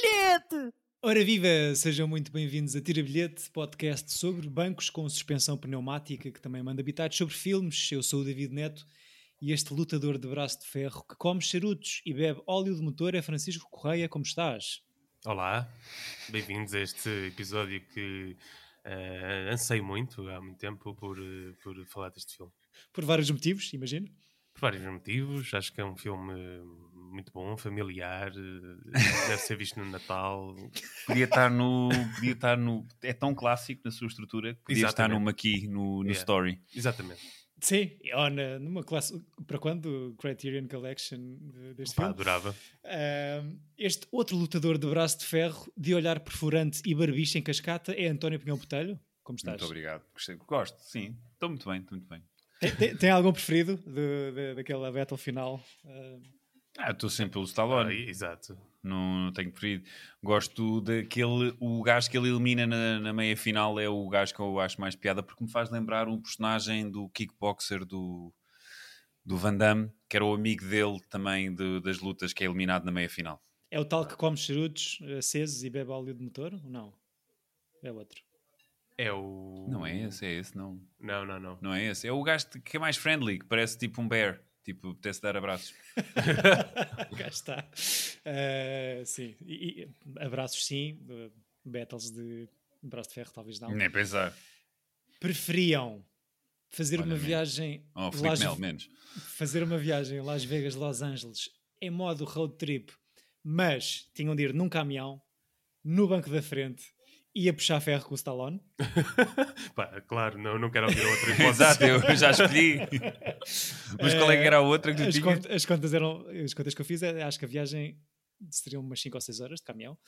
bilhete! Ora viva, sejam muito bem-vindos a Tira Bilhete, podcast sobre bancos com suspensão pneumática que também manda habitados sobre filmes. Eu sou o David Neto e este lutador de braço de ferro que come charutos e bebe óleo de motor é Francisco Correia. Como estás? Olá, bem-vindos a este episódio que uh, ansei muito há muito tempo por, uh, por falar deste filme. Por vários motivos, imagino. Por vários motivos, acho que é um filme muito bom, familiar, eh, deve ser visto no Natal. Podia estar no. Podia estar no é tão clássico na sua estrutura que podia Exatamente. estar numa aqui no, no yeah. Story. Exatamente. Sim, ou na, numa classe. Para quando? Criterion Collection deste Pá, filme. adorava. Uh, este outro lutador de braço de ferro, de olhar perfurante e barbicha em cascata, é António Pinhão Botelho. Como estás? Muito obrigado. Gosto, sim. Estou muito bem, estou muito bem. Tem, tem, tem algum preferido de, de, daquela battle final? Uh, ah, estou sempre pelo Stallone. Ah, exato. Não, não tenho preferido. Gosto daquele. O gajo que ele elimina na, na, meia final é o gajo que eu acho mais piada porque me faz lembrar um personagem do kickboxer do, do Van Damme, que era o amigo dele também de, das lutas, que é eliminado na meia final. É o tal que come charutos acesos e bebe óleo de motor? Ou não? É outro. É o. Não é esse, é esse, não. Não, não, não. Não é esse. É o gajo que é mais friendly, que parece tipo um bear. Tipo, apetece dar abraços. Cá está. Uh, sim. E, e, abraços sim. battles de braço de ferro talvez não. Nem pensar. Preferiam fazer Olha, uma viagem... Oh, Las... Mel, menos. Fazer uma viagem em Las Vegas, Los Angeles, em modo road trip, mas tinham de ir num caminhão, no banco da frente, ia puxar ferro com o Stallone. Pá, claro, não, não quero ouvir outra hipótese. Exato, eu já escolhi. Mas qual é que era a outra que tu as, cont as contas eram, as contas que eu fiz, é, acho que a viagem seriam umas 5 ou 6 horas de caminhão.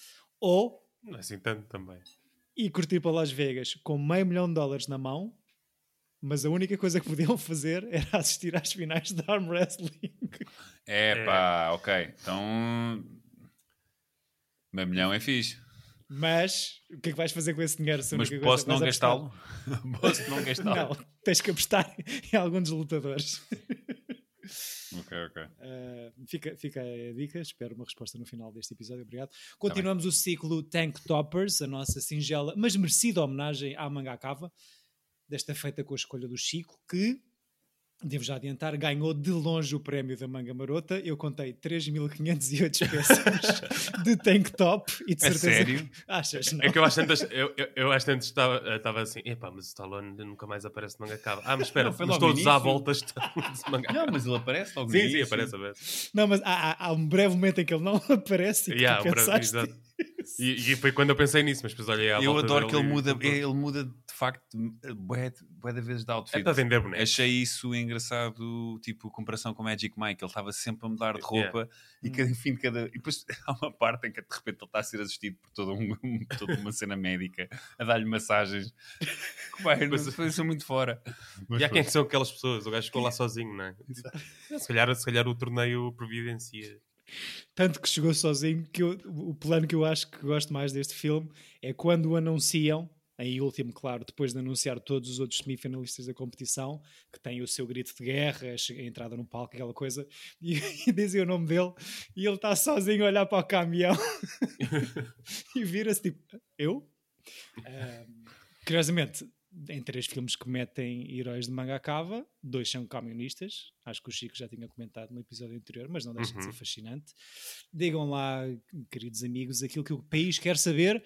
Ou... Não é assim tanto também. E curtir para Las Vegas com meio milhão de dólares na mão, mas a única coisa que podiam fazer era assistir às finais de arm wrestling. É pá, é. ok. Então... Meio milhão é fixe. Mas o que é que vais fazer com esse dinheiro? Mas posso não gastá-lo? posso não gastá-lo? Não, tens que apostar em algum dos lutadores. ok, ok. Uh, fica, fica a dica, espero uma resposta no final deste episódio, obrigado. Tá Continuamos tá o ciclo Tank Toppers, a nossa singela, mas merecida homenagem à Manga Cava, desta feita com a escolha do Chico, que devo já adiantar, ganhou de longe o prémio da manga marota. Eu contei 3.508 peças de tank top e de é certeza. Sério? Que... Achas? Não? É que eu acho antes, eu, eu, eu acho antes estava, estava assim, epá, mas o Stallone nunca mais aparece de manga cava. Ah, mas espera, não, mas todos à volta estão de manga Não, mas ele aparece logo Sim, sim, aparece, aparece. Não, mas há, há, um breve momento em que ele não aparece e yeah, tu pensaste... Breve, e, e, foi quando eu pensei nisso, mas depois olhei à Eu adoro que ele muda, ele muda de facto, bué, bué de vezes de outfit. É para vender bonecos. Achei isso engraçado, tipo, comparação com Magic Mike. Ele estava sempre a mudar de roupa yeah. e cada hum. fim de cada. E depois há uma parte em que de repente ele está a ser assistido por toda, um, toda uma cena médica, a dar-lhe massagens. Vai, mas foi muito fora. Mas e há quem são aquelas pessoas? O gajo ficou lá sozinho, não é? Se calhar, se calhar o torneio providencia. Tanto que chegou sozinho que eu, o plano que eu acho que gosto mais deste filme é quando o anunciam, em último, claro, depois de anunciar todos os outros semifinalistas da competição, que têm o seu grito de guerra, a entrada no palco, aquela coisa, e, e dizem o nome dele, e ele está sozinho a olhar para o caminhão e vira-se tipo, eu? Um, curiosamente, em três filmes que metem heróis de manga cava, dois são camionistas. Acho que o Chico já tinha comentado no episódio anterior, mas não deixa uhum. de ser uhum. fascinante. Digam lá, queridos amigos, aquilo que o país quer saber.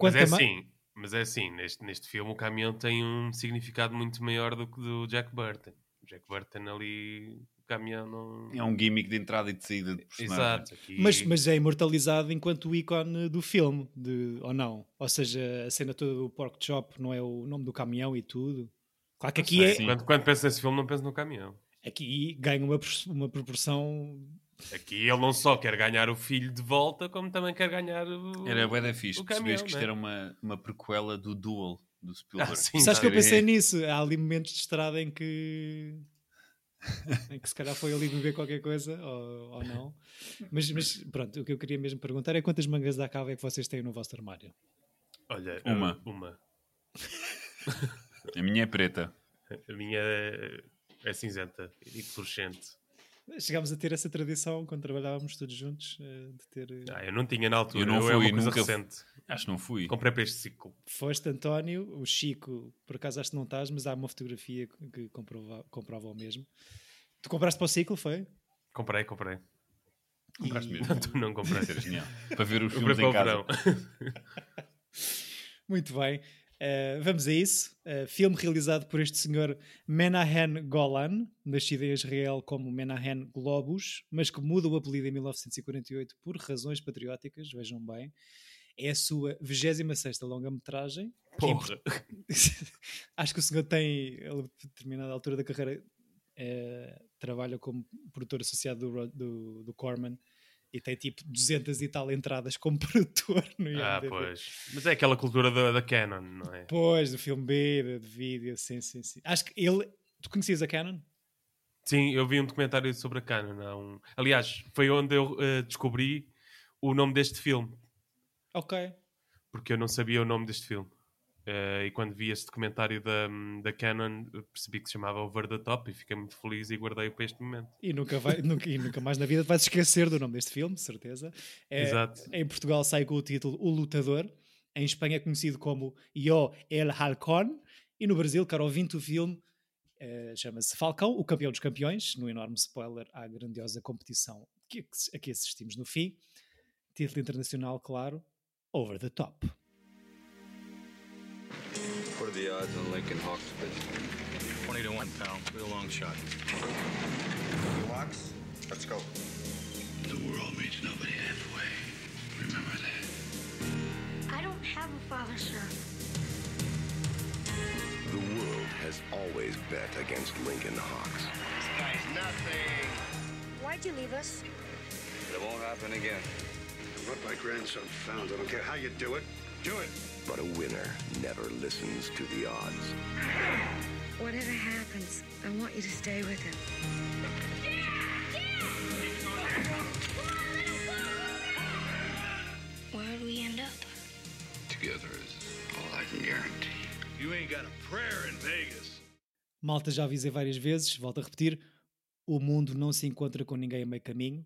Mas é assim, mas é assim, neste, neste filme o caminhão tem um significado muito maior do que do Jack Burton. O Jack Burton ali caminhão não... É um gimmick de entrada e de saída de personagem. Exato. Aqui... Mas, mas é imortalizado enquanto o ícone do filme, de, ou não? Ou seja, a cena toda do Pork Chop não é o nome do caminhão e tudo? Claro que aqui é... Quando, quando penso nesse filme não penso no caminhão. Aqui ganha uma, uma proporção... Aqui ele não só quer ganhar o filho de volta, como também quer ganhar o Era bué da fixe, percebes que isto né? era uma, uma prequela do Duel, do Spielberg. Ah, sim, Sabes que eu pensei nisso? Há ali momentos de estrada em que em que se calhar foi ali beber qualquer coisa ou, ou não. Mas, mas, pronto, o que eu queria mesmo perguntar é quantas mangas da cava é que vocês têm no vosso armário? Olha, uma. uma. A minha é preta. A minha é, é cinzenta e fluorescente. Chegámos a ter essa tradição quando trabalhávamos todos juntos eh, de ter. eh, Ah, eu não tinha na altura. Eu não é fui, uma coisa nunca fui. recente. Acho que não fui. Comprei para este ciclo. Foste António, o Chico, por acaso acho que não estás, mas há uma fotografia que- comprova, comprova o mesmo. Tu compraste para o ciclo, foi? Comprei, comprei. Compraste E- mesmo. Tu não comprei. Vai ser genial. Para ver os filmes em casa. Muito bem. Eh, vamos a isso. Eh, filme realizado por este senhor Menahem Golan, nascido em Israel como Menahem Globus, mas que muda o apelido em 1948 por razões patrióticas, vejam bem. É a sua 26 longa-metragem. em Porra. Acho que o senhor tem, a determinada altura da carreira, eh, trabalha como produtor associado do, do, do Corman e tem tipo 200 e tal entradas como produtor no Ah, IMDb. pois. Mas é aquela cultura da, da Canon, não é? Pois, do filme B, de, de vídeo, sim, sim, sim. Acho que ele. Tu conhecias a Canon? Sim, eu vi um documentário sobre a Canon. há um- Aliás, foi onde eu eh, descobri o nome deste filme. Ok. Porque eu não sabia o nome deste filme. Eh, e quando vi esse documentário da, da Canon, percebi que se chamava Over the Top e fiquei muito feliz e guardei-o para este momento. E nunca, vai, nunca, e nunca mais na vida vais esquecer do nome deste filme, certeza. É, Exato. Em Portugal sai com o título O Lutador. Em Espanha é conhecido como Yo El Halcón. E no Brasil, caro ouvinte, o filme eh, chama-se Falcão, o campeão dos campeões. No enorme spoiler à grandiosa competição que, a que assistimos no fim. Título internacional, claro, Over the Top. What are the odds on Lincoln Hawks pitch? 20 to 1, pal. Real long shot. Locks? Let's go. The world meets nobody halfway. Remember that. I don't have a father, sir. The world has always bet against Lincoln Hawks. This guy's nothing. Why'd you leave us? It won't happen again. What my grandson found, I don't care how you do it, do it. But a winner never listens to the odds. Whatever happens, I want you to stay with him. Where do we end up? Together is all I can guarantee. You ain't got a prayer in Vegas. Malta, já avisei várias vezes, volto a repetir: o mundo não se encontra com ninguém a meio caminho.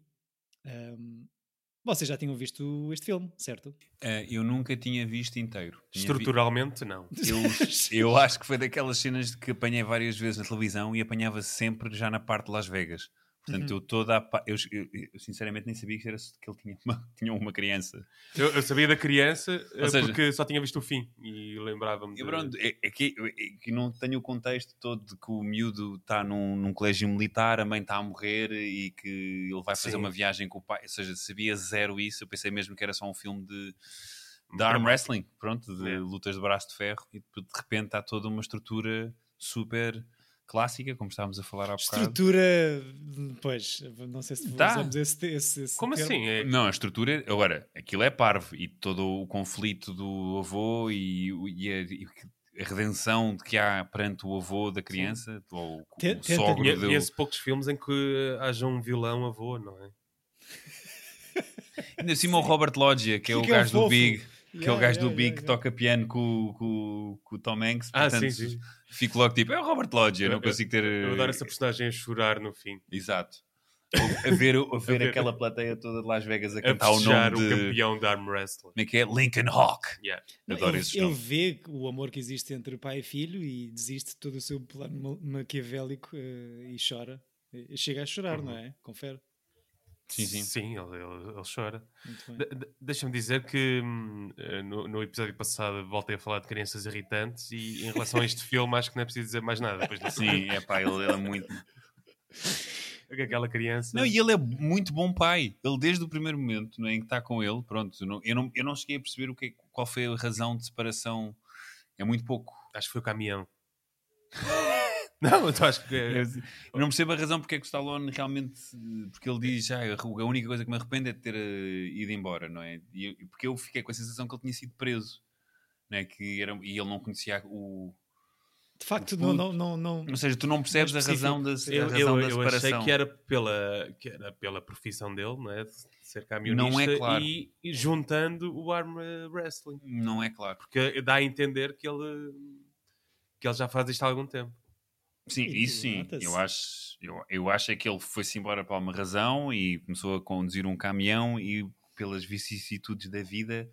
Ahm, vocês já tinham visto este filme, certo? Eh, eu nunca tinha visto inteiro. Tinha vi- Estruturalmente, não. Eu, eu acho que foi daquelas cenas que apanhei várias vezes na televisão e apanhava sempre já na parte de Las Vegas. Portanto, eu toda a eu, eu- eu sinceramente nem sabia que, era, que ele tinha uma, tinha uma criança. Eu, eu sabia da criança eh, seja- porque só tinha visto o fim e lembrava-me. E de- pronto, é, é que, é que não tenho o contexto todo de que o miúdo está num, num colégio militar, a mãe está a morrer e que ele vai fazer Sim. uma viagem com o pai. Ou seja, sabia zero isso. Eu pensei mesmo que era só um filme de, de arm wrestling, pronto, de É. lutas de braço de ferro. E de repente está toda uma estrutura super clássica, como estávamos a falar há bocado. Estrutura. Pois, não sei se Tá. usamos esse, esse, esse Como termo. assim? É- Não, a estrutura, agora, aquilo é parvo e todo o conflito do avô e, e a, e a redenção de que há perante o avô da criança, ou o, Te- o tenta- sogro do... Conheço poucos filmes em que haja um vilão avô, não é? Ainda cima o Robert Loggia, que é o Que é o gajo do fofo. Big, que é o Yeah, gajo do yeah, Big yeah, que yeah. toca piano com, com, com o Tom Hanks. Ah, portanto, sim, sim. Fico logo tipo, é o Robert Loggia, não Eu- consigo ter... Eu adoro essa personagem a chorar no fim. Exato. A ver, a ver ver- aquela plateia toda de Las Vegas a A cantar o festejar nome o de... campeão de arm wrestling. Como é que é? Lincoln Hawk. Yeah. Não, Adoro ele, ele vê o amor que existe entre pai e filho e desiste de todo o seu plano ma- maquiavélico eh, e chora. E chega a chorar, Uhum. não é? Confere. Sim, sim. ele, ele- ele chora. De- de- Deixa-me dizer que hum, eh, no, no episódio passado voltei a falar de crianças irritantes e em relação a este filme acho que não é preciso dizer mais nada. Sim, é pá, ele, ele é muito... é aquela criança. Não, e ele é muito bom pai. Ele, desde o primeiro momento não é, em que está com ele, pronto, eu não, eu não, eu não cheguei a perceber o que é- qual foi a razão de separação. É muito pouco. Acho que foi o caminhão. não, eu acho que. Eu, eu não percebo a razão porque é que o Stallone realmente. Porque ele diz, ah, a única coisa que me arrependo é de ter eh, ido embora, não é? E eu- porque eu fiquei com a sensação que ele tinha sido preso, não é? Que era, e ele não conhecia o. De facto, o não, não, não, não. Ou seja, tu não percebes a razão da, a Eu, razão eu, da eu separação. achei que era, pela, que era pela profissão dele, não é? De ser camionista Não é claro. e, e juntando o arm eh, wrestling. Não é claro. Porque dá a entender que ele, que ele já faz isto há algum tempo. Sim, E- isso sim. Eu acho, eu, eu acho é que ele foi-se embora por uma razão e começou a conduzir um caminhão e pelas vicissitudes da vida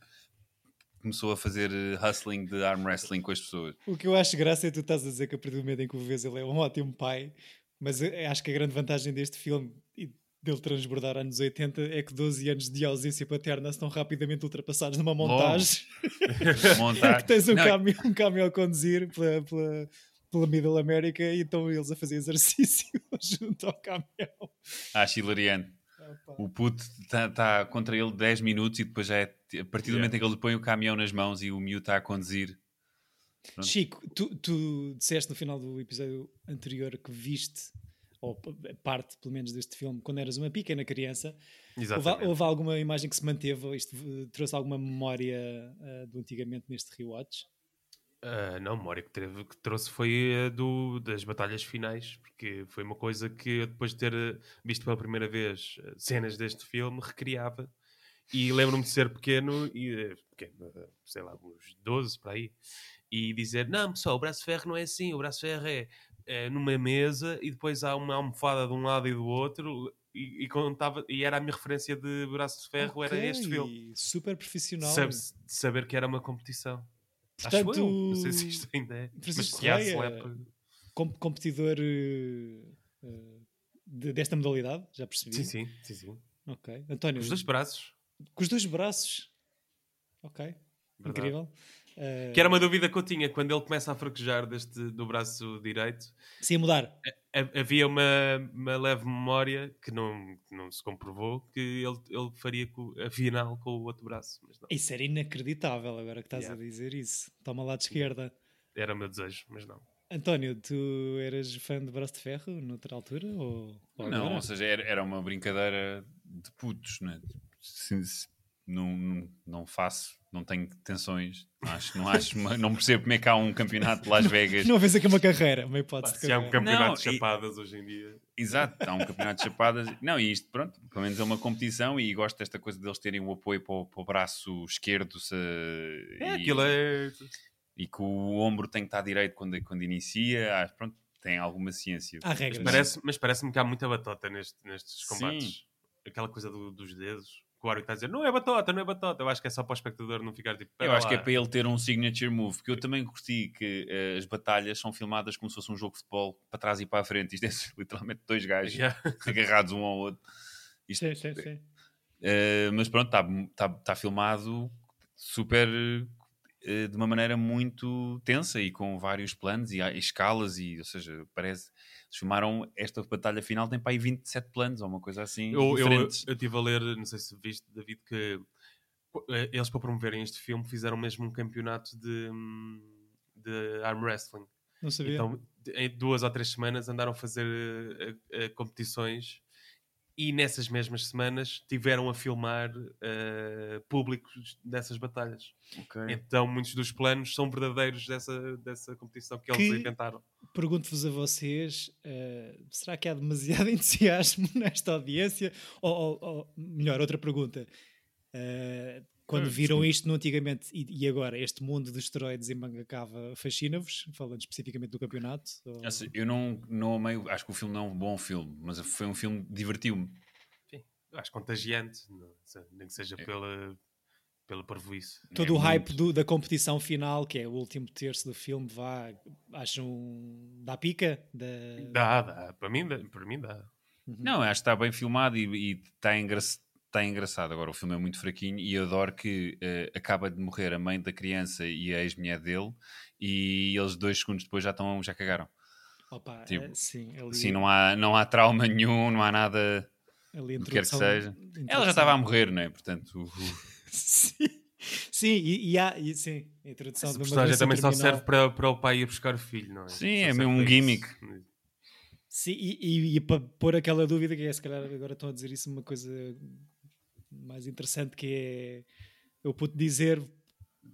começou a fazer eh, hustling de arm wrestling com as pessoas. O que eu acho graça é tu estás a dizer que a partir do momento em que o vês ele é um ótimo pai, mas eu acho que a grande vantagem deste filme e dele transbordar anos 80 é que 12 anos de ausência paterna estão rapidamente ultrapassados numa montagem. Montar. que tens um Não, caminhão, um a conduzir pela, pela, pela Middle America e estão eles a fazer exercício junto ao caminhão. Acho hilariante. O puto está tá contra ele 10 minutos e depois já é. A partir do Yeah. momento em que ele põe o caminhão nas mãos e o miúdo está a conduzir. Pronto. Chico, tu, tu disseste no final do episódio anterior que viste, ou parte pelo menos deste filme, quando eras uma pequena criança. Houve, Exatamente. houve alguma imagem que se manteve? ou Isto eh, trouxe alguma memória eh, do antigamente neste rewatch? Ah, não, a memória que, teve, que trouxe foi a do, das batalhas finais, porque foi uma coisa que eu, depois de ter eh, visto pela primeira vez eh, cenas deste filme, recriava. E lembro-me de ser pequeno, e, eh, pequeno, eh, sei lá, uns 12 para aí, e dizer: Não, pessoal, o braço de ferro não é assim, o braço de ferro é, é numa mesa e depois há uma almofada de um lado e do outro. E, e, contava, e era a minha referência de braço de ferro, era este filme. Super profissional. Sabe- saber que era uma competição. Portanto, Acho eu. Não sei se isto ainda é. Francisco mas se Correia, com- competidor eh, eh, de- desta modalidade, já percebi. Sim, sim, sim, sim. Ok. António, Os dois braços. com os dois braços. Ok. Verdade. Incrível. Eh, Que era uma dúvida que eu tinha quando ele começa a fraquejar deste, do braço direito. Se ia mudar. ha- Havia uma, uma leve memória que não, não se comprovou que ele, ele faria a final com o outro braço. Mas não, Isso era inacreditável agora que estás Yeah. a dizer isso. Toma lá de esquerda. era o meu desejo, mas não. António, tu eras fã de Braço de Ferro noutra altura? Ou, ou Não, agora? ou seja, era, era uma brincadeira de putos, né? Se- se- não, não, não faço, não tenho tensões, não acho, não, acho não percebo como é que há um campeonato de Las Vegas. Não vês aqui uma carreira, uma hipótese de Se há um campeonato Não, de e- chapadas hoje em dia. Exato, há um campeonato de chapadas. Não, e isto, pronto, pelo menos é uma competição e gosto desta coisa deles terem o apoio para o, para o braço esquerdo se, É, e, aquilo é. e que o ombro tem que estar direito quando, quando inicia. Ah, pronto, tem alguma ciência. Há regras. Parece, mas parece-me que há muita batota neste- nestes Sim. combates. Aquela coisa do- dos dedos. Que o árbitro está a dizer, não é batota, não é batota. Eu acho que é só para o espectador não ficar tipo. Eu "Pera acho que é lá." para ele ter um signature move, porque eu também curti que eh, as batalhas são filmadas como se fosse um jogo de futebol para trás e para a frente. Isto é literalmente dois gajos Yeah. agarrados um ao outro. Isto- Sim, sim, sim. Eh, mas pronto, está tá, tá filmado super de uma maneira muito tensa e com vários planos e, escalas, e, ou seja, parece. Filmaram esta batalha final, tem para aí 27 planos ou uma coisa assim. Eu, eu, diferentes. eu estive a ler, não sei se viste, David, que eh, eles para promoverem este filme fizeram mesmo um campeonato de, hum, de arm wrestling. Não sabia. Então, em duas ou três semanas andaram a fazer eh, eh, eh, competições e nessas mesmas semanas tiveram a filmar eh, públicos dessas batalhas. Então, muitos dos planos são verdadeiros dessa, dessa competição que eles Que- inventaram. Pergunto-vos a vocês: eh, será que há demasiado entusiasmo nesta audiência? Ou, ou- ou, melhor, outra pergunta. Eh, quando Hum, viram isto no antigamente e, e agora este mundo dos esteroides em manga cava fascina-vos? Falando especificamente do campeonato? Ou- Assim, Eu não, não amei, acho que o filme não é um bom filme, mas foi um filme que divertiu-me. Acho contagiante, nem que É. seja pela, pela parvoíce. Todo É o hype do- da competição final, que é o último terço do filme, vá, acham da pica? Da... Dá, dá. Para mim, dá. Para mim dá. Não, acho que está bem filmado e, e está, engra está engraçado. Agora, o filme é muito fraquinho e eu adoro que eh, acaba de morrer a mãe da criança e a ex-mulher dele e eles dois segundos depois já, estão, já cagaram. Opa, Tipo, eh, sim, ali, Assim, não há, não há trauma nenhum, não há nada ali do que quer que seja. Ela já estava a morrer, não é? Portanto, Sim, sim e, e há, e, sim, a introdução uma personagem também só serve para, para o pai ir buscar o filho, não é? Sim, Só é mesmo um para isso. gimmick. Sim, e, e, e para pôr aquela dúvida, que é se calhar agora estão a dizer isso, uma coisa mais interessante que é eu pude dizer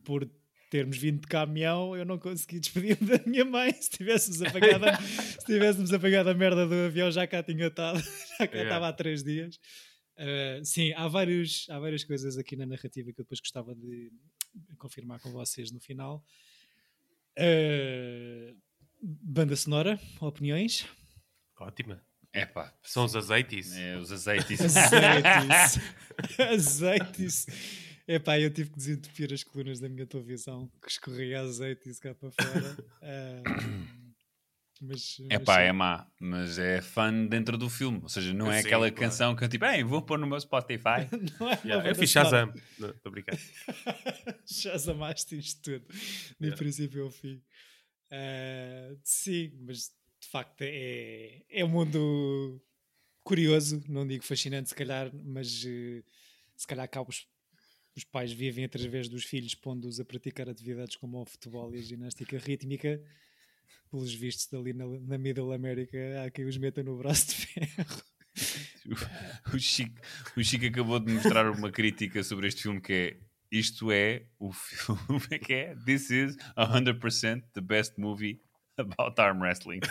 por termos vindo de caminhão, eu não consegui despedir-me da minha mãe. Se tivéssemos apagado, a- se tivéssemos apagado a merda do avião, já cá tinha estado, já cá Yeah. estava há três dias. Uh, sim, há, vários, há várias coisas aqui na narrativa que eu depois gostava de confirmar com vocês no final. Uh, Banda sonora, opiniões? Ótima. É pá, São os azeites. é, os azeites. Azeites. Azeites. Epá, eu tive que desentupir as colunas da minha televisão, que escorria azeite e isso cá para fora. Ah, mas, É mas pá, é má, mas é fã dentro do filme. Ou seja, não é Sim, aquela claro. canção que eu tipo, vou pôr no meu Spotify. Não é Yeah, eu fiz. Shazam. Estou a brincar. Shazamaste isto tudo, de Yeah. princípio ao fim. Ah, sim, mas de facto é, é um mundo curioso, não digo fascinante, se calhar, mas eh, se calhar cá os, os pais vivem através dos filhos, pondo-os a praticar atividades como o futebol e a ginástica rítmica. Pelos vistos, ali na, na Middle América, há quem os meta no braço de ferro. O Chico, o Chico acabou de mostrar uma crítica sobre este filme que é isto é o filme que é This is 100% the best movie about arm wrestling.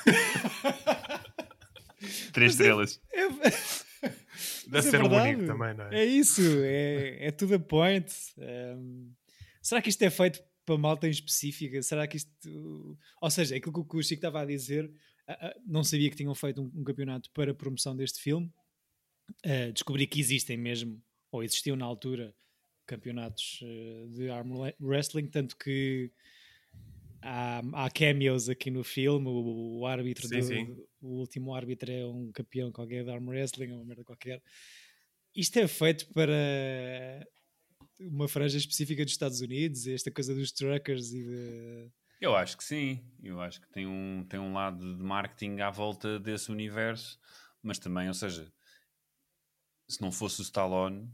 Três estrelas. É, Deve Mas é ser um verdade. único também, não é? É isso, é, é tudo a point. Um, será que isto é feito para malta em específica? Será que isto. Ou seja, aquilo que o Chico estava a dizer, ah, ah, não sabia que tinham feito um, um campeonato para a promoção deste filme. Ah, descobri que existem mesmo, ou existiam na altura, campeonatos de arm wrestling, tanto que. Há, há cameos aqui no filme. O, o árbitro, Sim, do- sim. o último árbitro é um campeão qualquer de arm wrestling, é uma merda qualquer. Isto é feito para uma franja específica dos Estados Unidos, esta coisa dos truckers e de. Eu acho que sim. Eu acho que tem um, tem um lado de marketing à volta desse universo, mas também, ou seja, se não fosse o Stallone,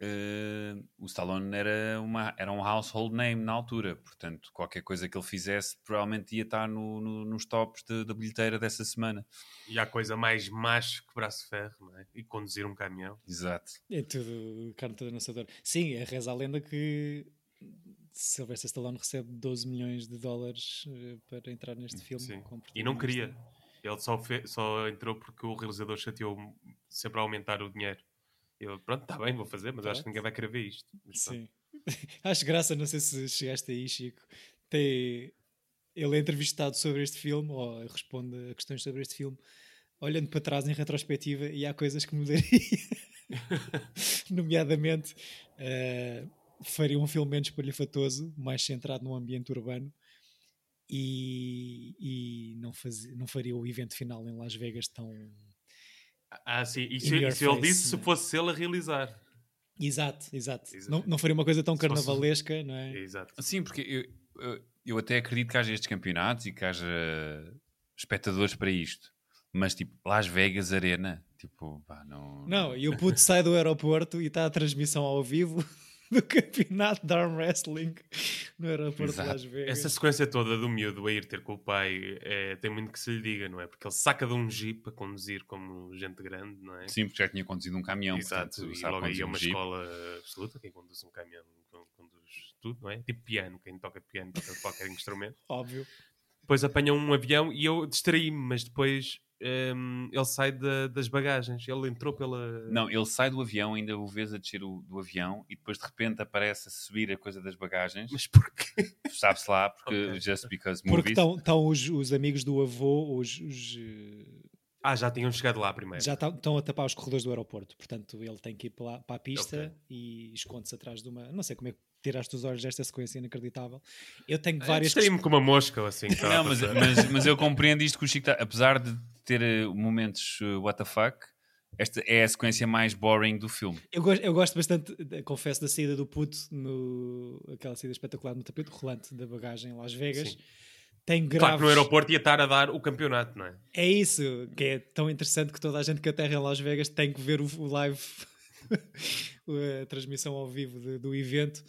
eh, o Stallone era, uma, era um household name na altura, portanto, qualquer coisa que ele fizesse provavelmente ia estar no, no- nos tops de- da bilheteira dessa semana. E há coisa mais macho que braço de ferro, não é? E conduzir um caminhão. Exato. É tudo carne toda nossa dor. Sim, é reza a lenda que Sylvester Stallone recebe 12 milhões de dólares eh, para entrar neste filme. Sim. E não queria. Ele só, fe- só entrou porque o realizador chateou sempre a aumentar o dinheiro. Eu, pronto, está bem, vou fazer, mas acho que Pronto. ninguém vai querer ver isto. Mas pronto. Sim. Acho graça, não sei se chegaste aí, Chico. Tem... Ele é entrevistado sobre este filme, ou responde a questões sobre este filme, olhando para trás em retrospectiva, e há coisas que mudaria. Nomeadamente, eh, faria um filme menos palhafatoso, mais centrado no ambiente urbano, e, e não, fazia, não faria o evento final em Las Vegas tão. Ah, sim. Isso, your isso ele disse se né? fosse ele a realizar. Exato, exato. Exato. Não, não faria uma coisa tão Se carnavalesca, não é? Exato. Sim, porque eu, eu, eu até acredito que haja estes campeonatos e que haja espectadores para isto. Mas tipo, Las Vegas Arena, tipo, pá, não. Não, e o puto sai do aeroporto e está a transmissão ao vivo do campeonato de arm wrestling no aeroporto Exato. de Las Vegas. Essa sequência toda do miúdo a ir ter com o pai é, tem muito que se lhe diga, não é? Porque ele saca de um jeep a conduzir como gente grande, não é? Sim, porque já tinha conduzido um caminhão. Exato, portanto, e logo aí é um uma Jeep. escola absoluta. Quem conduz um caminhão con- conduz tudo, não é? Tipo piano, quem toca piano toca qualquer instrumento. Óbvio. Depois apanham um avião e eu distraí-me, mas depois hum, ele sai da- das bagagens. Ele entrou pela. Não, ele sai do avião, ainda o vês a descer o- do avião e depois de repente aparece a subir a coisa das bagagens. Mas porquê? Sabe-se lá, porque Ok. just because Porque movies. estão estão os, os amigos do avô, os, os, eh, Ah, já tinham chegado lá primeiro. já estão a tapar os corredores do aeroporto. Portanto, ele tem que ir para, para a pista Ok. e esconde-se atrás de uma. Não sei como é que tiraste os olhos desta sequência inacreditável. Eu tenho Ah, várias. Distraí-me com uma mosca assim. a Não, mas, mas, mas eu compreendo isto que o Chico está. Apesar de ter eh, momentos uh, what the fuck, esta é a sequência mais boring do filme. Eu gosto, eu gosto bastante, eh, confesso, da saída do puto, no, aquela saída espetacular no tapete rolante da bagagem em Las Vegas. Sim. Tem graves. Claro que no aeroporto ia estar a dar o campeonato, não é? É isso, que é tão interessante que toda a gente que aterra em Las Vegas tem que ver o, o live, a transmissão ao vivo de- do evento.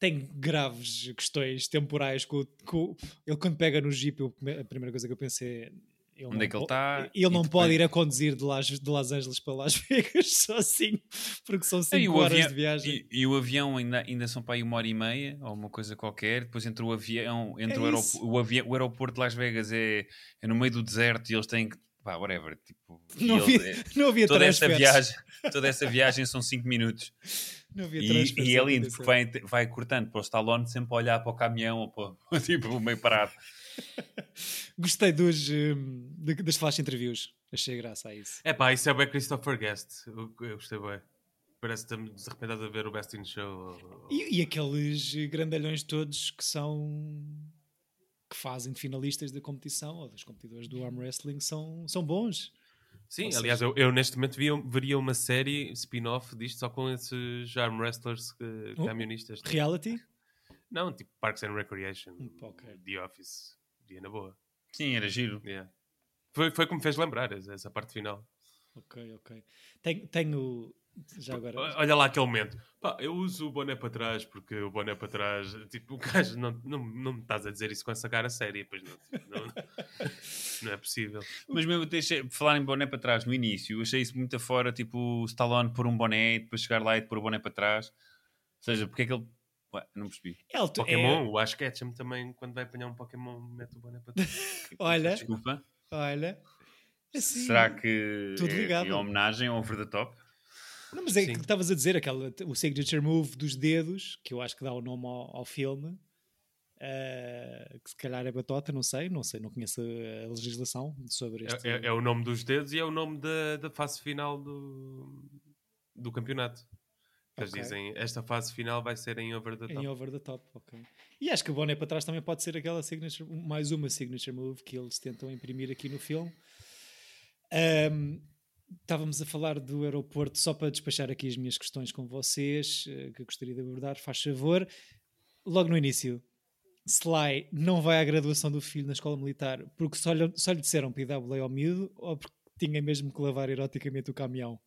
Tem graves questões temporais com, com- ele quando pega no jeep, eu- a primeira coisa que eu pensei é ele Onde não é que ele está? Ele não depois- pode ir a conduzir de Las, de Los Angeles para Las Vegas sozinho, porque são 5 E o, horas avião, de viagem. e, e o avião ainda, ainda são para aí uma hora e meia, ou uma coisa qualquer. Depois entre o avião, entre É o, o, avião, o aeroporto de Las Vegas é, é no meio do deserto e eles têm que. Pá, whatever. Tipo, Não havia, é- não havia toda essa viagem, toda essa viagem são 5 minutos. Não havia E, e é lindo porque vai, vai cortando para o Stallone sempre a olhar para o caminhão ou para tipo, meio parado. Gostei dos, de- das flash interviews. Achei graça a isso. É pá, isso é bem Christopher Guest. Eu, eu gostei bem. Parece que estamos de repente a ver o Best in Show. E, e aqueles grandalhões todos que são. que fazem de finalistas da competição ou dos competidores do arm wrestling são, são bons. Sim, Ou aliás, seja- eu, eu neste momento via, veria uma série spin-off disto só com esses arm wrestlers que, Oh, camionistas. Reality? Não, tipo Parks and Recreation, ok. The Office, dia na boa. Sim, era giro. Yeah. Foi, foi como me fez lembrar essa essa parte final. Ok, ok. Tenho. tenho já agora. Olha lá aquele momento. Pá, eu uso o boné para trás porque o boné para trás. Tipo, o gajo não, não, não me estás a dizer isso com essa cara séria, pois não. tipo, não, não é possível. Mas mesmo deixei, por falar em boné para trás, no início, eu achei isso muito afora, tipo o Stallone pôr um boné e depois chegar lá e pôr o boné para trás. Ou seja, porque é que ele. Ué, não percebi. É alto- Pokémon, é- o Ash Ketchum também, quando vai apanhar um Pokémon, mete o boné para trás. olha, Desculpa. olha. Assim, Será que tudo é, ligado. é homenagem ao over the top? Não, mas é Sim. que estavas a dizer, aquela, o signature move dos dedos, que eu acho que dá o nome ao, ao filme, eh, que se calhar é batota, não sei, não sei, não conheço a, legislação sobre este. É, é- é o nome dos dedos e é o nome da, da fase final do, do campeonato. Eles Ok. dizem, esta fase final vai ser em over the top. Em over the top, ok. E acho que o boné para trás também pode ser aquela signature, mais uma signature move que eles tentam imprimir aqui no filme. Ahm, estávamos a falar do aeroporto, só para despachar aqui as minhas questões com vocês, eh, que eu gostaria de abordar, faz favor. Logo no início, Sly não vai à graduação do filho na escola militar porque só lhe, só lhe disseram PW ao miúdo ou porque tinha mesmo que lavar eroticamente o caminhão?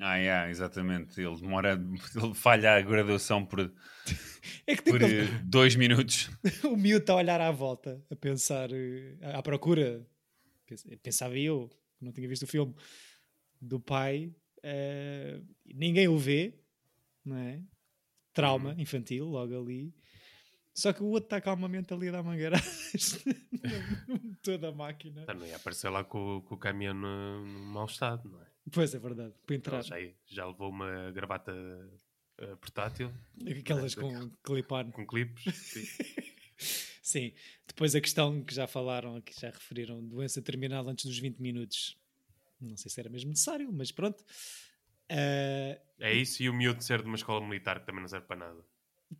Ah, yeah, exatamente. Ele demora, ele falha a graduação por, É que por tipo, eh, dois minutos. o miúdo está a olhar à volta, a pensar, eh, à procura, pens- pensava eu, que não tinha visto o filme, do pai, eh, ninguém o vê, não é? Trauma infantil, logo ali. Só que o outro está calmamente ali a dar mangueiradas toda a máquina. Então, ia aparecer lá com, com o caminhão no, no mau estado, não é? Pois é verdade, para entrar. Ele já, já levou uma gravata eh, portátil. Aquelas com clipar. Com clipes. sim. Sim, depois a questão que já falaram, que já referiram, doença terminal antes dos 20 minutos. Não sei se era mesmo necessário, mas pronto. Ah, É isso e o miúdo ser de uma escola militar que também não serve para nada.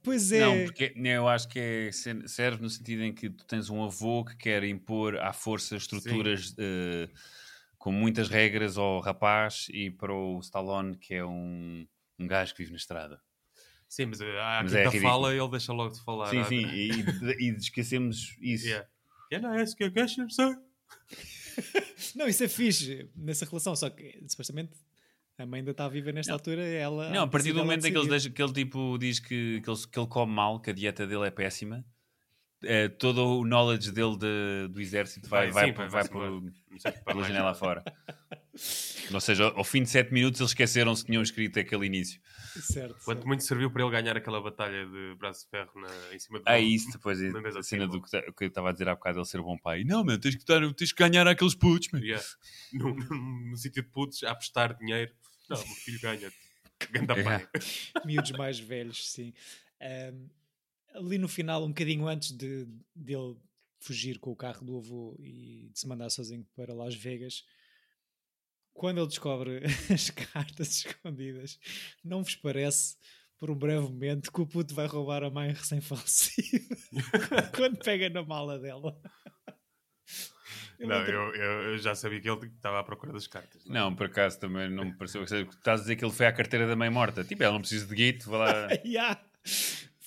Pois é. Não, porque eu acho que é, se- serve no sentido em que tu tens um avô que quer impor à força estruturas eh, com muitas regras ao rapaz e para o Stallone que é um, um gajo que vive na estrada. Sim, mas eh, à Mas quinta é fala ele deixa logo de falar. sim, sim, e, e esquecemos isso. Yeah. Yeah, não, é isso que eu quero, sir. Não, isso é fixe nessa relação, só que supostamente a mãe ainda está viva nesta altura. Ela, Não, a partir do momento em que ele, decidir. deixa, que ele tipo, diz que, que, ele, que ele come mal, que a dieta dele é péssima, eh, todo o knowledge dele de- do exército vai, vai, sim, vai, vai- por- Não pela janela fora. Ou seja, ao fim de 7 minutos eles esqueceram-se que tinham escrito aquele início. Certo, Quanto certo. muito serviu para ele ganhar aquela batalha de braço de ferro na- em cima do Ah, isso depois, Na mesa a cena cima. do que, que eu estava a dizer há bocado, ele ser bom pai. Não, meu, tens que, dar, tens que ganhar aqueles putos, meu. Yeah. No, no- no sítio de putos, a apostar dinheiro. Não, o meu filho ganha. Ganda Yeah. pai. Miúdos mais velhos, sim. Ahm, ali no final, um bocadinho antes de dele fugir com o carro do avô e de se mandar sozinho para Las Vegas, quando ele descobre as cartas escondidas, não vos parece, por um breve momento, que o puto vai roubar a mãe recém-falecida quando pega na mala dela? Eu Não, eu, eu- já sabia que ele estava à procura das cartas. Não, por acaso também não me pareceu. Estás a dizer que ele foi à carteira da mãe morta. Tipo, ela não precisa de guito, vai lá. Yeah.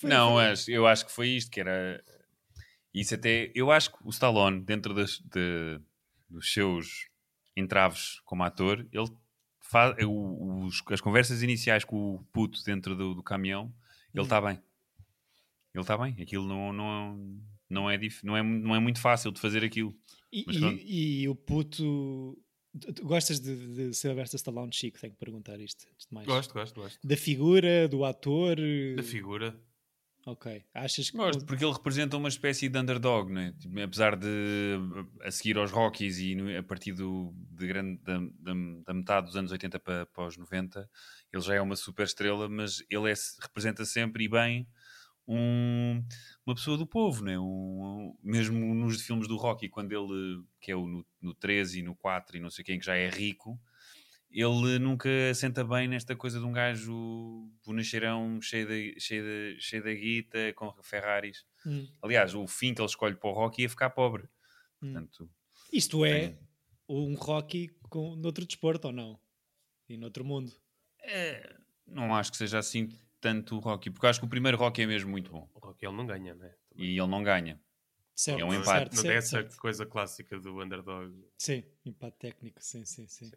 Não, mas eu acho que foi isto, que era. Isso até. Eu acho que o Stallone, dentro das, de- dos seus entraves como ator, ele faz. o- os- as conversas iniciais com o puto dentro do, do caminhão, ele está bem. Ele está bem. Aquilo não, não, não, é dif, não, é, não é muito fácil de fazer aquilo. E, e- e o puto. tu- Gostas de, de Sylvester Stallone Chico? Tenho que perguntar isto antes de mais. Gosto, gosto, gosto. Da figura, do ator. Da figura. Ok. Achas que. Gosto, porque ele representa uma espécie de underdog, não é? Tipo, apesar de a seguir aos Rockies e a partir do, de grande, da, da- da metade dos anos 80 para, para os 90, ele já é uma super estrela, mas ele é- representa sempre e bem um- uma pessoa do povo, não é? Um- mesmo nos filmes do Rocky, quando ele, que é o no, no 13 e no 4 e não sei quem, que já é rico, ele nunca senta bem nesta coisa de um gajo bonacheirão cheio de, cheio de, cheio de guita, com Ferraris. Hum. Aliás, o fim que ele escolhe para o Rocky é ficar pobre. Hum. Portanto, Isto é tem- um Rocky com, noutro desporto ou não? E noutro mundo. é, não acho que seja assim tanto o Rocky, porque eu acho que o primeiro Rocky é mesmo muito bom O Rocky ele não ganha, né? e ele não ganha. Certo, É um empate. certo, Não certo, tem essa certo. coisa clássica do underdog. Sim, empate técnico, sim, sim, sim.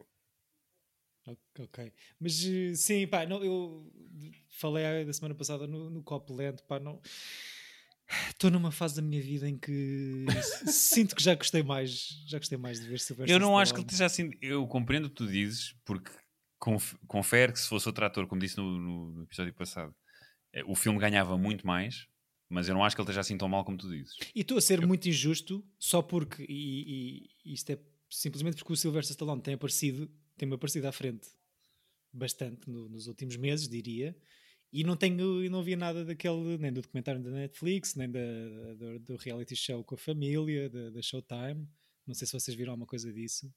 Ok, Ok. Mas eh, sim, pá, não, eu falei da semana passada no, no Copland, pá, não. Estou numa fase da minha vida em que sinto que já gostei mais, já gostei mais de ver Sylvester Eu não acho que ele Stallone. esteja assim. Eu compreendo o que tu dizes, porque confere que se fosse outro ator, como disse no, no- episódio passado, eh, o filme ganhava muito mais, mas eu não acho que ele esteja assim tão mal como tu dizes. E estou a ser muito injusto só porque, e, e isto é simplesmente porque o Sylvester Stallone tem aparecido, tem-me aparecido à frente bastante no- nos últimos meses, diria, e não tenho, e não vi nada daquele, nem do documentário da Netflix, nem da, do, do reality show com a família, da, da Showtime. Não sei se vocês viram alguma coisa disso.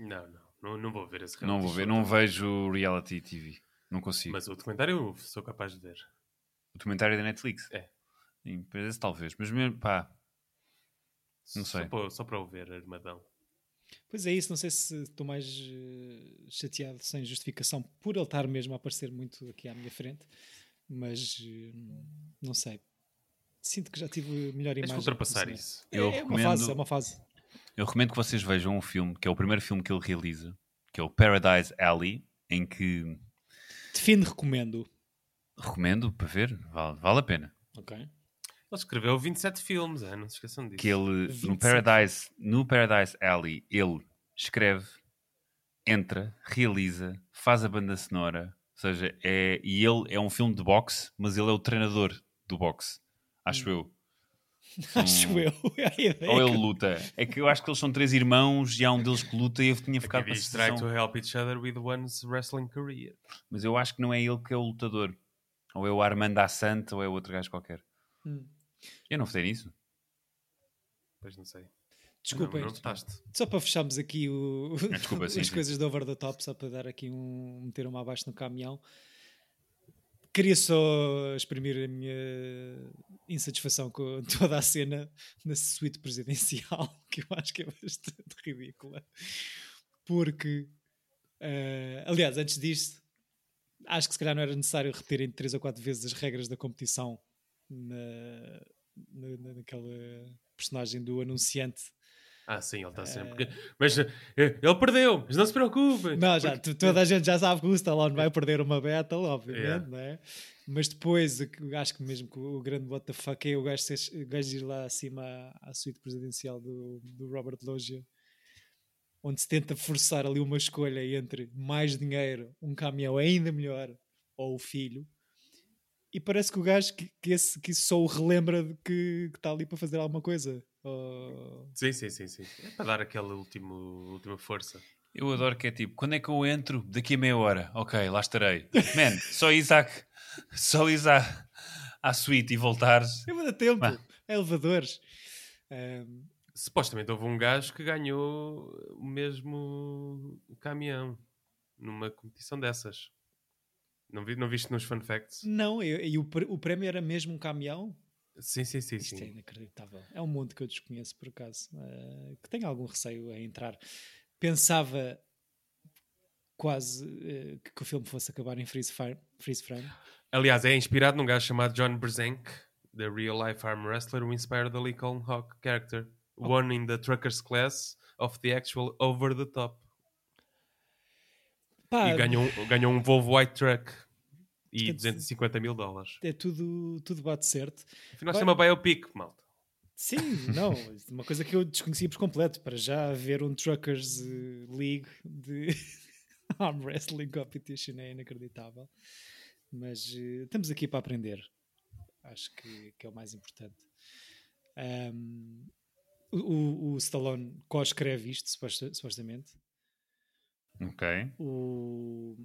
Não, não, não, não vou ver esse Não reality vou ver, show. não vejo reality TV. Não consigo. Mas o documentário eu sou capaz de ver. O documentário da Netflix? É. Sim, parece talvez. Mas mesmo, pá, Não Só sei. para, só para o ver, Armadão. Pois é isso, não sei se estou mais eh, chateado sem justificação por ele estar mesmo a aparecer muito aqui à minha frente, mas eh, não sei. Sinto que já tive melhor imagem. de ultrapassar não isso. É, é uma recomendo- fase, é uma fase. Eu recomendo que vocês vejam um filme, que é o primeiro filme que ele realiza, que é o Paradise Alley, em que Define, recomendo. recomendo para ver, vale, vale a pena. Ok. Ele escreveu 27 filmes, é? não se esqueçam disso. Que ele, no 27. Paradise, no Paradise Alley, ele escreve, entra, realiza, faz a banda sonora, ou seja, é, e ele é um filme de boxe, mas ele é o treinador do boxe, acho eu. Acho eu. É Ou ele luta. É que eu acho que eles são três irmãos e há um deles que luta e eu tinha ficado com a to help each other with one's wrestling career. Mas eu acho que não é ele que é o lutador. Ou é o Armando Assante ou é outro gajo qualquer. Hum. Eu não votei nisso. Pois não sei. Desculpem, Não, não só para fecharmos aqui o, Ah, desculpa, sim, as sim. coisas do over the top, só para dar aqui um meter uma abaixo no caminhão. Queria só exprimir a minha insatisfação com toda a cena na suíte presidencial, que eu acho que é bastante ridícula. Porque, eh, aliás, antes disto, acho que se calhar não era necessário repetirem três ou quatro vezes as regras da competição na, na- naquela personagem do anunciante. Ah, sim, ele está sempre. Mas eh, ele perdeu, mas não se preocupem. Não, já, Porque- toda a gente já sabe que o Stallone vai perder uma battle, obviamente, Yeah. é? Mas depois, acho que mesmo que o grande what the fuck é o gajo, ser- o gajo ir lá acima à, à suíte presidencial do, do Robert Loggia, onde se tenta forçar ali uma escolha entre mais dinheiro, um caminhão ainda melhor, ou o filho. E parece que o gajo que, que, esse, que só o relembra de que está ali para fazer alguma coisa. Ou- Sim, sim, sim, sim. É para dar aquela último, última força. Eu adoro que é tipo, quando é que eu entro? Daqui a meia hora. Ok, lá estarei. Man, só Isaac, só Isaac à suíte e voltares. É dar tempo, Ah. elevadores. Ahm, Supostamente houve um gajo que ganhou o mesmo caminhão numa competição dessas. Não, vi, não viste nos fun facts? Não, e, e o, o prémio era mesmo um caminhão? Sim, sim, sim. Isto é sim. inacreditável. É um mundo que eu desconheço, por acaso, eh, que tenho algum receio em entrar. Pensava quase eh, que, que o filme fosse acabar em freeze, fire, freeze frame. Aliás, é inspirado num gajo chamado John Brzenk, the real life arm wrestler who inspired the Lincoln Hawk character, won in the truckers class of the actual over the top. Pá, E ganhou, ganhou um Volvo White Truck e Portanto, 250 mil dólares. é tudo, tudo bate certo. Afinal, isto é uma biopic, malta. Sim, não, uma coisa que eu desconhecia por completo. Para já haver um Truckers eh, League de Arm Wrestling Competition é inacreditável. Mas eh, estamos aqui para aprender. Acho que, que é o mais importante. Um, o, o, Stallone co-escreve isto, suposta- supostamente. Ok. O,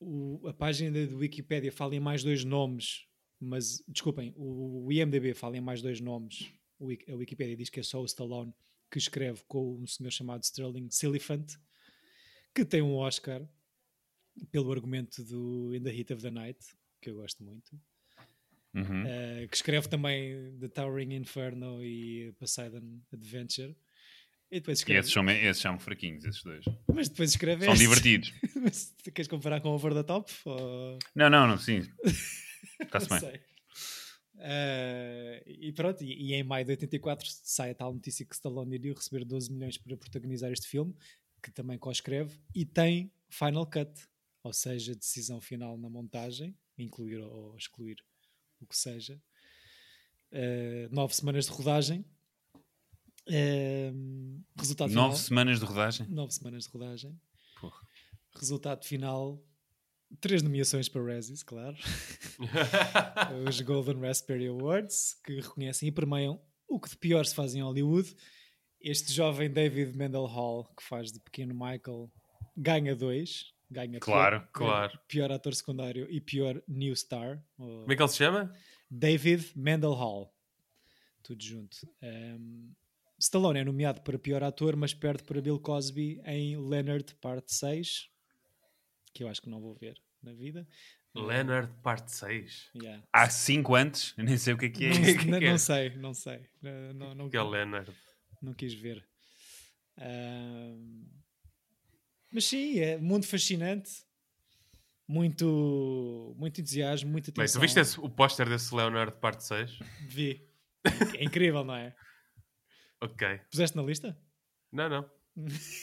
o- a página do Wikipedia fala em mais dois nomes, mas desculpem, o, o IMDB fala em mais dois nomes. O, a Wikipedia diz que é só o Stallone que escreve com um senhor chamado Sterling Siliphant, que tem um Oscar pelo argumento do In the Heat of the Night, que eu gosto muito. Uhum. Uh, que escreve também The Towering Inferno e Poseidon Adventure. E depois E escreve, esses são, esses são fraquinhos, esses dois. mas depois escreve São divertidos. Mas queres comparar com Over the Top? Ou... Não, não, não, sim. Está-se bem. sei. Uh, e pronto, e, e em maio de 84 sai a tal notícia que Stallone iria receber 12 milhões para protagonizar este filme, que também co-escreve, e tem Final Cut, ou seja, decisão final na montagem, incluir ou excluir o que seja. Uh, nove semanas de rodagem. Uh, resultado Nove final. semanas de rodagem. Nove semanas de rodagem. Porra. Resultado final. Três nomeações para Razzies, claro. Os Golden Raspberry Awards, que reconhecem e premiam o que de pior se faz em Hollywood. Este jovem David Mendenhall, que faz de pequeno Michael, ganha dois. Ganha Claro, pior, claro. pior ator secundário e pior new star. ou- Como é que ele se chama? David Mendenhall. Tudo junto. Um, Stallone é nomeado para pior ator, mas perde para Bill Cosby em Leonard Parte 6, que eu acho que não vou ver na vida. Leonard, parte 6. Yeah. Há cinco antes, eu nem sei o que é que é Não, isso. não- que é? não sei, não sei. Não, não, não, Que é o Leonard. não quis ver. Um, mas sim, é mundo fascinante. Muito, muito entusiasmo, muita Bem, atenção. tu viste esse- o póster desse Leonard, parte 6? Vi. É incrível, não é? Ok. Puseste na lista? Não, não.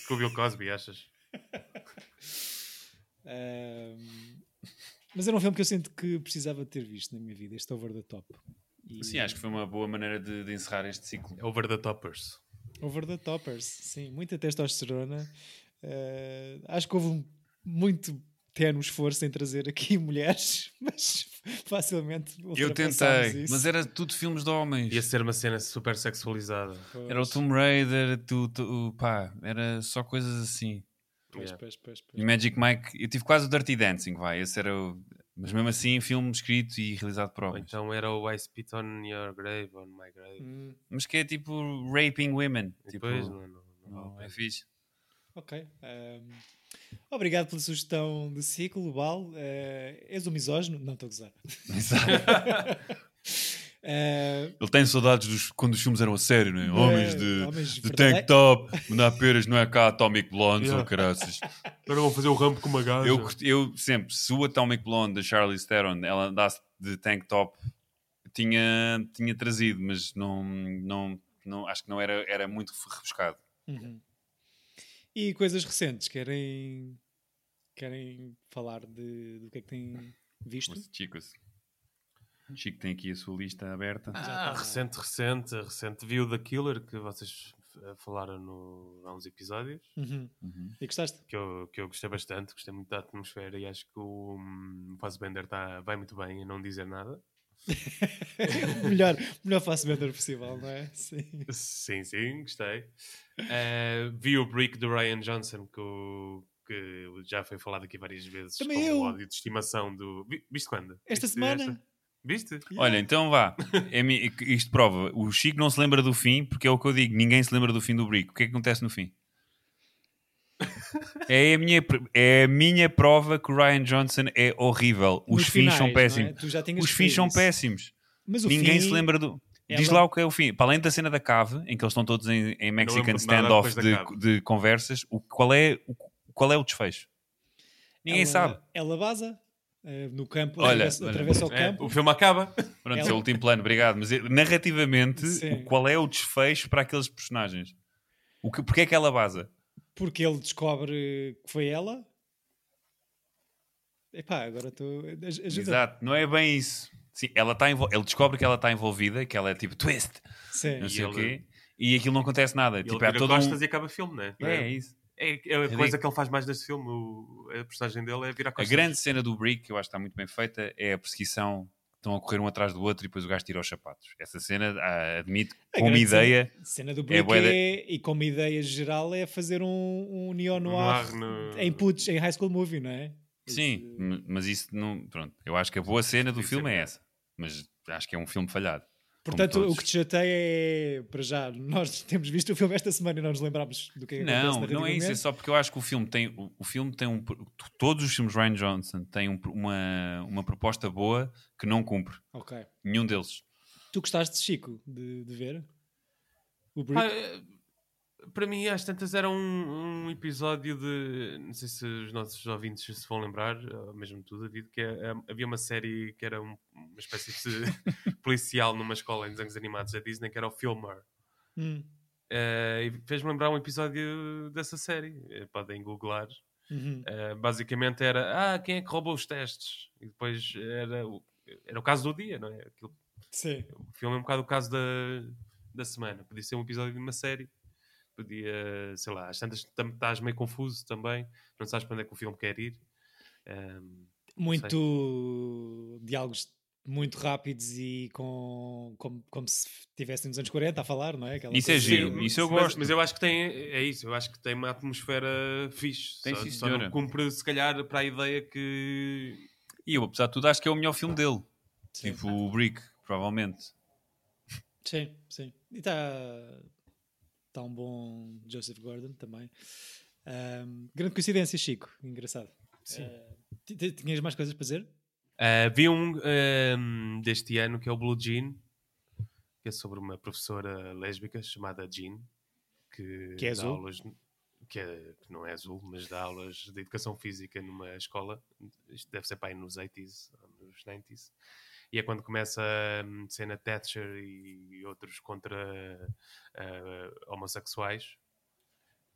Com o Bill Cosby, achas? Um, mas era um filme que eu sinto que precisava ter visto na minha vida, este Over the Top. E- Sim, acho que foi uma boa maneira de, de encerrar este ciclo. Over the Toppers. Over the Toppers, sim, muita testosterona. Uh, acho que houve muito tenue esforço em trazer aqui mulheres, mas facilmente Eu tentei, isso. mas era tudo filmes de homens. Ia ser uma cena super sexualizada. Pois, Era o Tomb Raider, tu, tu- pá, era só coisas assim. pois, Yeah. pois, pois, pois. E Magic Mike, eu tive quase o Dirty Dancing, vai, esse era o... Mas mesmo assim, filme escrito e realizado por homens. então era o I Spit on Your Grave, on My Grave. Hum, Mas que é tipo raping women. Tipo, depois, não, não, não, não, a é fixe. ok. um, obrigado pela sugestão de ciclo global. Uh, és um misógino? Não estou a gozar. Exato. Uh, Ele tem saudades dos, quando os filmes eram a sério, não é? Homens de, homens de tank top, mandar peras, não é cá Atomic Blondes Yeah. ou caraças. Agora vão fazer o rampo com uma gaja. Eu, eu sempre, se o Atomic Blonde da Charlize Theron ela andasse de tank top, tinha, tinha trazido, mas não, não, não, acho que não era, era muito rebuscado. Uhum. E coisas recentes, querem querem falar de, do que é que têm visto? Os Chicos. O Chico tem aqui a sua lista aberta. Ah, recente, recente, recente. Vi o The Killer que vocês eh, falaram no, há uns episódios. Uhum. Uhum. E gostaste? Que eu, que eu gostei bastante, gostei muito da atmosfera e acho que o um, Fassbender tá, vai muito bem a não dizer nada. melhor, melhor face bender possível, não é? Sim. Sim, sim, gostei. Eh, vi o Brick do Ryan Johnson, que, o- que já foi falado aqui várias vezes. Também como eu. o ódio de estimação do. Vi- Viste quando? Esta Viste semana. Viste? Olha, então vá. É isto prova. O Chico não se lembra do fim, porque é o que eu digo: ninguém se lembra do fim do Brick. O que é que acontece no fim? É a minha, é a minha prova que o Ryan Johnson é horrível. Os Nos fins são finais, não é? péssimos. Tinhas Os fins são péssimos. Mas o Ninguém fim, se lembra do. Diz ela- lá o que é o fim. Para além da cena da cave, em que eles estão todos em, em Mexican standoff de, de conversas, o, qual, é, o, qual é o desfecho? Ninguém ela, sabe. Ela baza eh, no campo, Olha, atravessa, olha. atravessa o É, campo. o filme acaba. Pronto, Ela- é o último plano, obrigado. Mas eh, narrativamente, Sim. qual é o desfecho para aqueles personagens? O que, porque é que ela baza? Porque ele descobre que foi ela. Epá, agora estou. Exato, não é bem isso. Sim, ela tá envol- ele descobre que ela está envolvida, que ela é tipo twist, Sim. não E sei o ele- quê, e aquilo não acontece nada. Tipo, ele vira todo um... costas e acaba o filme, não é? É, é isso. É, é a Eu coisa digo- que ele faz mais neste filme. o- a personagem dele é virar A costas. grande cena do Brick, que eu acho que está muito bem feita, é a perseguição. Estão a correr um atrás do outro e depois o gajo tira os sapatos. Essa cena, ah, admito, A como ideia, Cena, cena do é Brick é, e como ideia geral é fazer um, um neo-noir Noir no- em putos, em high school movie, não é? sim, m- mas isso não. Pronto, eu acho que a boa cena do filme é melhor. essa, mas acho que é um filme falhado. Portanto, o que te chateia é, para já, nós temos visto o filme esta semana e não nos lembramos do que é que Não, não é isso, é só porque eu acho que o filme tem, o, o filme tem um, todos os filmes Ryan Johnson têm um- uma, uma proposta boa que não cumpre. Ok. Nenhum deles. Tu gostaste, Chico, de, de ver? O Brick? Eh, para mim, às tantas, era um, um episódio de. Não sei se os nossos ouvintes se vão lembrar, mesmo tu, David, que é, é, havia uma série que era um- uma espécie de policial numa escola em desenhos animados da Disney, que era o Filmer. Hum, Eh, e fez-me lembrar um episódio dessa série. Eh, podem googlar. uhum. Eh, basicamente era: Ah, quem é que roubou os testes? E depois era o, era o caso do dia, não é? Aquilo Sim. o filme é um bocado o caso da, da semana. Podia ser um episódio de uma série. Podia, sei lá, às tantas estás meio confuso também. Não sabes para onde é que o filme quer ir. Ahm, Muito diálogos muito rápidos e com como, como se estivessem nos anos 40 a falar, não é? Aquela Isso é coisa- giro, sim, isso eu mas, gosto. Mas eu acho que tem, é isso, eu acho que tem uma atmosfera fixe. Tem, só, sim, só não cumpre, se calhar, para a ideia que. E eu, apesar de tudo, acho que é o melhor filme dele. Sim. Tipo o Brick, provavelmente. Sim, sim. E está tá um bom Joseph Gordon também. Ahm, grande coincidência, Chico. Engraçado. Ti- ti- tinhas mais coisas para dizer? Ah, vi um ahm, deste ano que é o Blue Jean, que é sobre uma professora lésbica chamada Jean, que, Que é dá azul? aulas, que, é- que não é azul, mas dá aulas de educação física numa escola. Isto deve ser para aí nos 80s, ou nos 90s. E é quando começa a cena Thatcher e outros contra ah, homossexuais.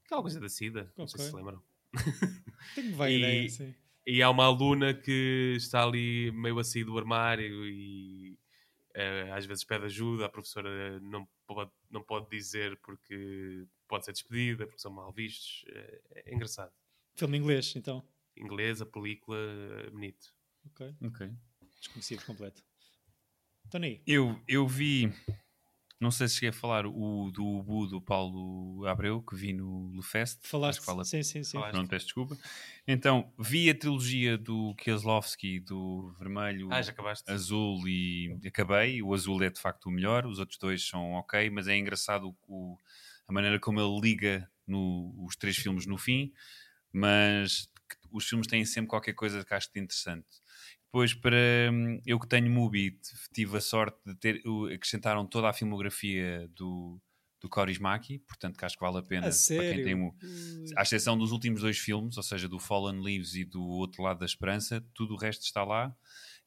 Aquela coisa da SIDA, não sei se se lembram. Tenho vai E- ideia, sim. E há uma aluna que está ali meio a sair do armário e eh, às vezes pede ajuda. A professora não pode, não pode dizer porque pode ser despedida, porque são mal vistos. Eh, É, engraçado. Filme inglês, então. Inglês, a película, bonito. Ok. Ok. Desconhecido completo. Tony, Eu, eu vi, não sei se cheguei a falar, o do Ubu do Paulo Abreu, que vi no Lefest. falaste. Fala- Sim, sim, sim. Falaste. Pronto, peço desculpa. Então, vi a trilogia do Kieslowski, do Vermelho, Ah, já acabaste? Azul e acabei. O Azul é de facto o melhor, os outros dois são ok, mas é engraçado o, a maneira como ele liga no- os três filmes no fim, mas os filmes têm sempre qualquer coisa que acho de interessante. Depois, para hum, eu que tenho Mubi, tive a sorte de ter, acrescentaram toda a filmografia do, do Kaurismäki, portanto que acho que vale a pena A para quem tem Mubi. À exceção dos últimos dois filmes, ou seja, do Fallen Leaves e do Outro Lado da Esperança, tudo o resto está lá.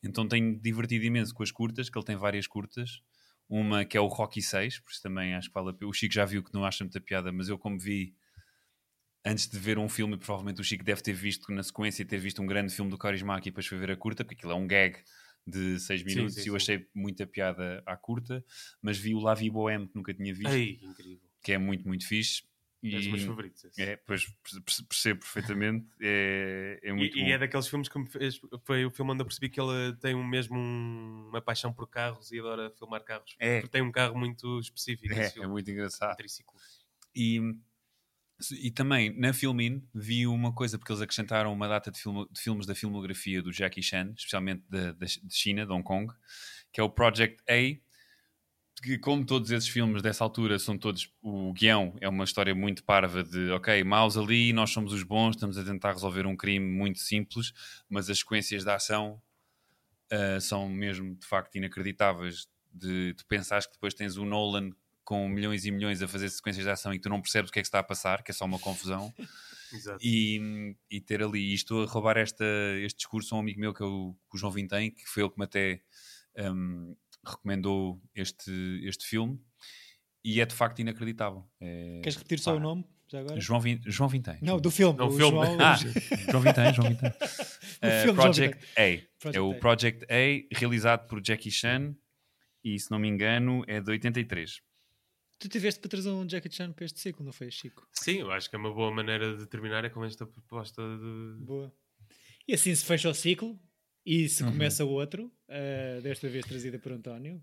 Então tenho divertido imenso com as curtas, que ele tem várias curtas. Uma que é o Rocky 6, por isso também acho que vale a pena. O Chico já viu que não acha muita piada, mas eu como vi antes de ver um filme, provavelmente o Chico deve ter visto na sequência, ter visto um grande filme do Kaurismäki e depois foi ver a curta, porque aquilo é um gag de 6 Sim, minutos sim, e eu sim. achei muita piada à curta, mas vi o La Vie Bohème, que nunca tinha visto, Ei, que é muito, muito fixe. É dos meus E- favoritos. esse. é, pois perce- perce- percebo perfeitamente. É, é muito E, e bom. é daqueles filmes que me fez, foi o filme onde eu percebi que ele tem um mesmo um- uma paixão por carros e adora filmar carros. É. Porque tem um carro muito específico. É, é muito Um engraçado. triciclo. E, e também na Filmin vi uma coisa, porque eles acrescentaram uma data de, filme- de filmes da filmografia do Jackie Chan, especialmente da- da- China, de Hong Kong, que é o Project A. Que, como todos esses filmes dessa altura são todos. O guião é uma história muito parva de, ok, maus ali, nós somos os bons, estamos a tentar resolver um crime muito simples, mas as sequências de ação ah, são mesmo de facto inacreditáveis. De, tu pensares que depois tens o Nolan com milhões e milhões a fazer sequências de ação e que tu não percebes o que é que está a passar, que é só uma confusão, Exato. e, e ter ali. E estou a roubar esta, este discurso a um amigo meu que, é o, que o João Vintém, que foi ele que me até hum, recomendou este, este filme, e é de facto inacreditável. É, Queres repetir só pá, o nome? Já agora? João, Vin, João Vintém. Não, do filme. Não, o o filme. João- Ah, João Vintém, João Vintém. Filme João Project A. é Project o A. Project A, realizado por Jackie Chan, e se não me engano é de 83. Tu tiveste para trazer um Jackie Chan para este ciclo, não foi, Chico? Sim, eu acho que é uma boa maneira de terminar é com esta proposta de. Boa. E assim se fecha o ciclo. E se começa outro, uh, desta vez trazida por António,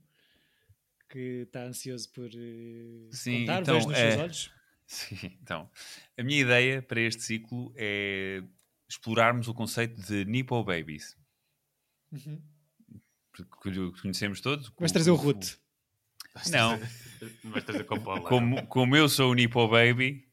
que está ansioso por uh, Sim, contar, então, vejo nos seus é- olhos. Sim, então, a minha ideia para este ciclo é explorarmos o conceito de Nippo Babies. Uhum. Porque conhecemos todos. Vais trazer o como- Ruth. Não, Vais trazer com Paula. como, como eu sou o Nippo Baby,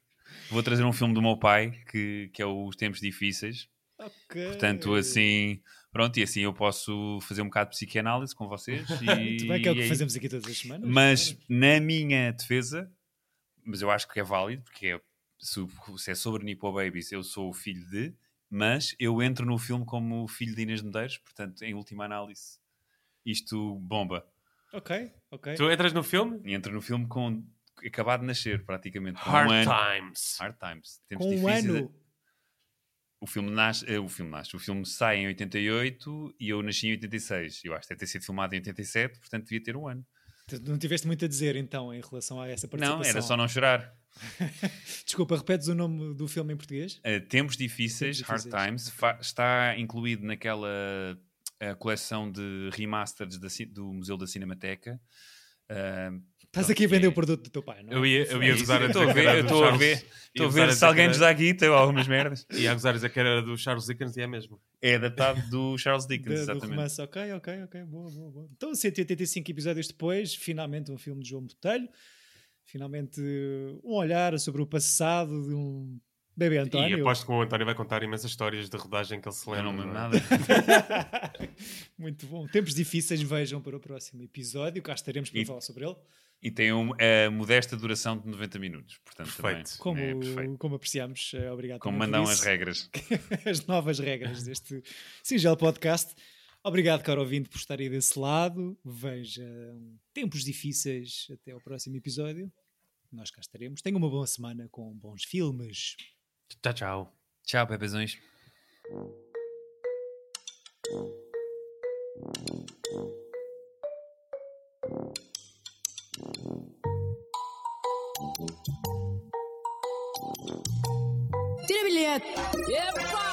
vou trazer um filme do meu pai, que, que é Os Tempos Difíceis. Ok. Portanto, assim, pronto, e assim eu posso fazer um bocado de psicanálise com vocês. E, Muito bem, que é o que aí- fazemos aqui todas as semanas. Mas na minha defesa, mas eu acho que é válido, porque é, se, se é sobre Nippo Babies, eu sou o filho de, mas eu entro no filme como o filho de Inês Medeiros, portanto, em última análise, isto bomba. Ok, ok. Tu entras no filme? Entro no filme com acabado de nascer, praticamente. Com Hard um ano. Times. Hard Times. Tempos Com um ano. O filme nasce, eh, o filme nasce, o filme sai em 88 e eu nasci em 86. Eu acho que deve ter sido filmado em 87, portanto devia ter um ano. Não tiveste muito a dizer então em relação a essa participação. Não, era só não chorar. Desculpa, repetes o nome do filme em português? Uh, Tempos Difíceis, Tempos Hard Difíceis. Times, está incluído naquela uh, coleção de remasters da do Museu da Cinemateca. Uh, Estás pronto, aqui a vender é- o produto do teu pai, não é? Eu ia, eu ia é gozar a estou a que ver, do estou a ver, estou a ver se alguém nos dá guita ou algumas merdas. Ia a gozar a dizer que era do Charles Dickens e é mesmo. É adaptado do Charles Dickens, do exatamente. romance, ok, ok, ok, boa, boa, boa. Então, 185 episódios depois, finalmente um filme de João Botelho, finalmente um olhar sobre o passado de um bebê E António. aposto que o António vai contar imensas histórias de rodagem que ele se Eu lembra. não me lembro é? nada. Muito bom. Tempos difíceis, vejam para o próximo episódio, cá estaremos para E- falar sobre ele. E tem um- a modesta duração de 90 minutos. Portanto, Perfeito. também Como, é perfeito. como apreciamos, eh, obrigado Como mandam as regras. as novas regras deste singelo podcast. Obrigado, caro ouvinte, por estar aí desse lado. Vejam tempos difíceis. Até ao próximo episódio. Nós cá estaremos. Tenham uma boa semana com bons filmes. Tchau, tchau. Tchau, bebezões. Tira bilhete. Epa!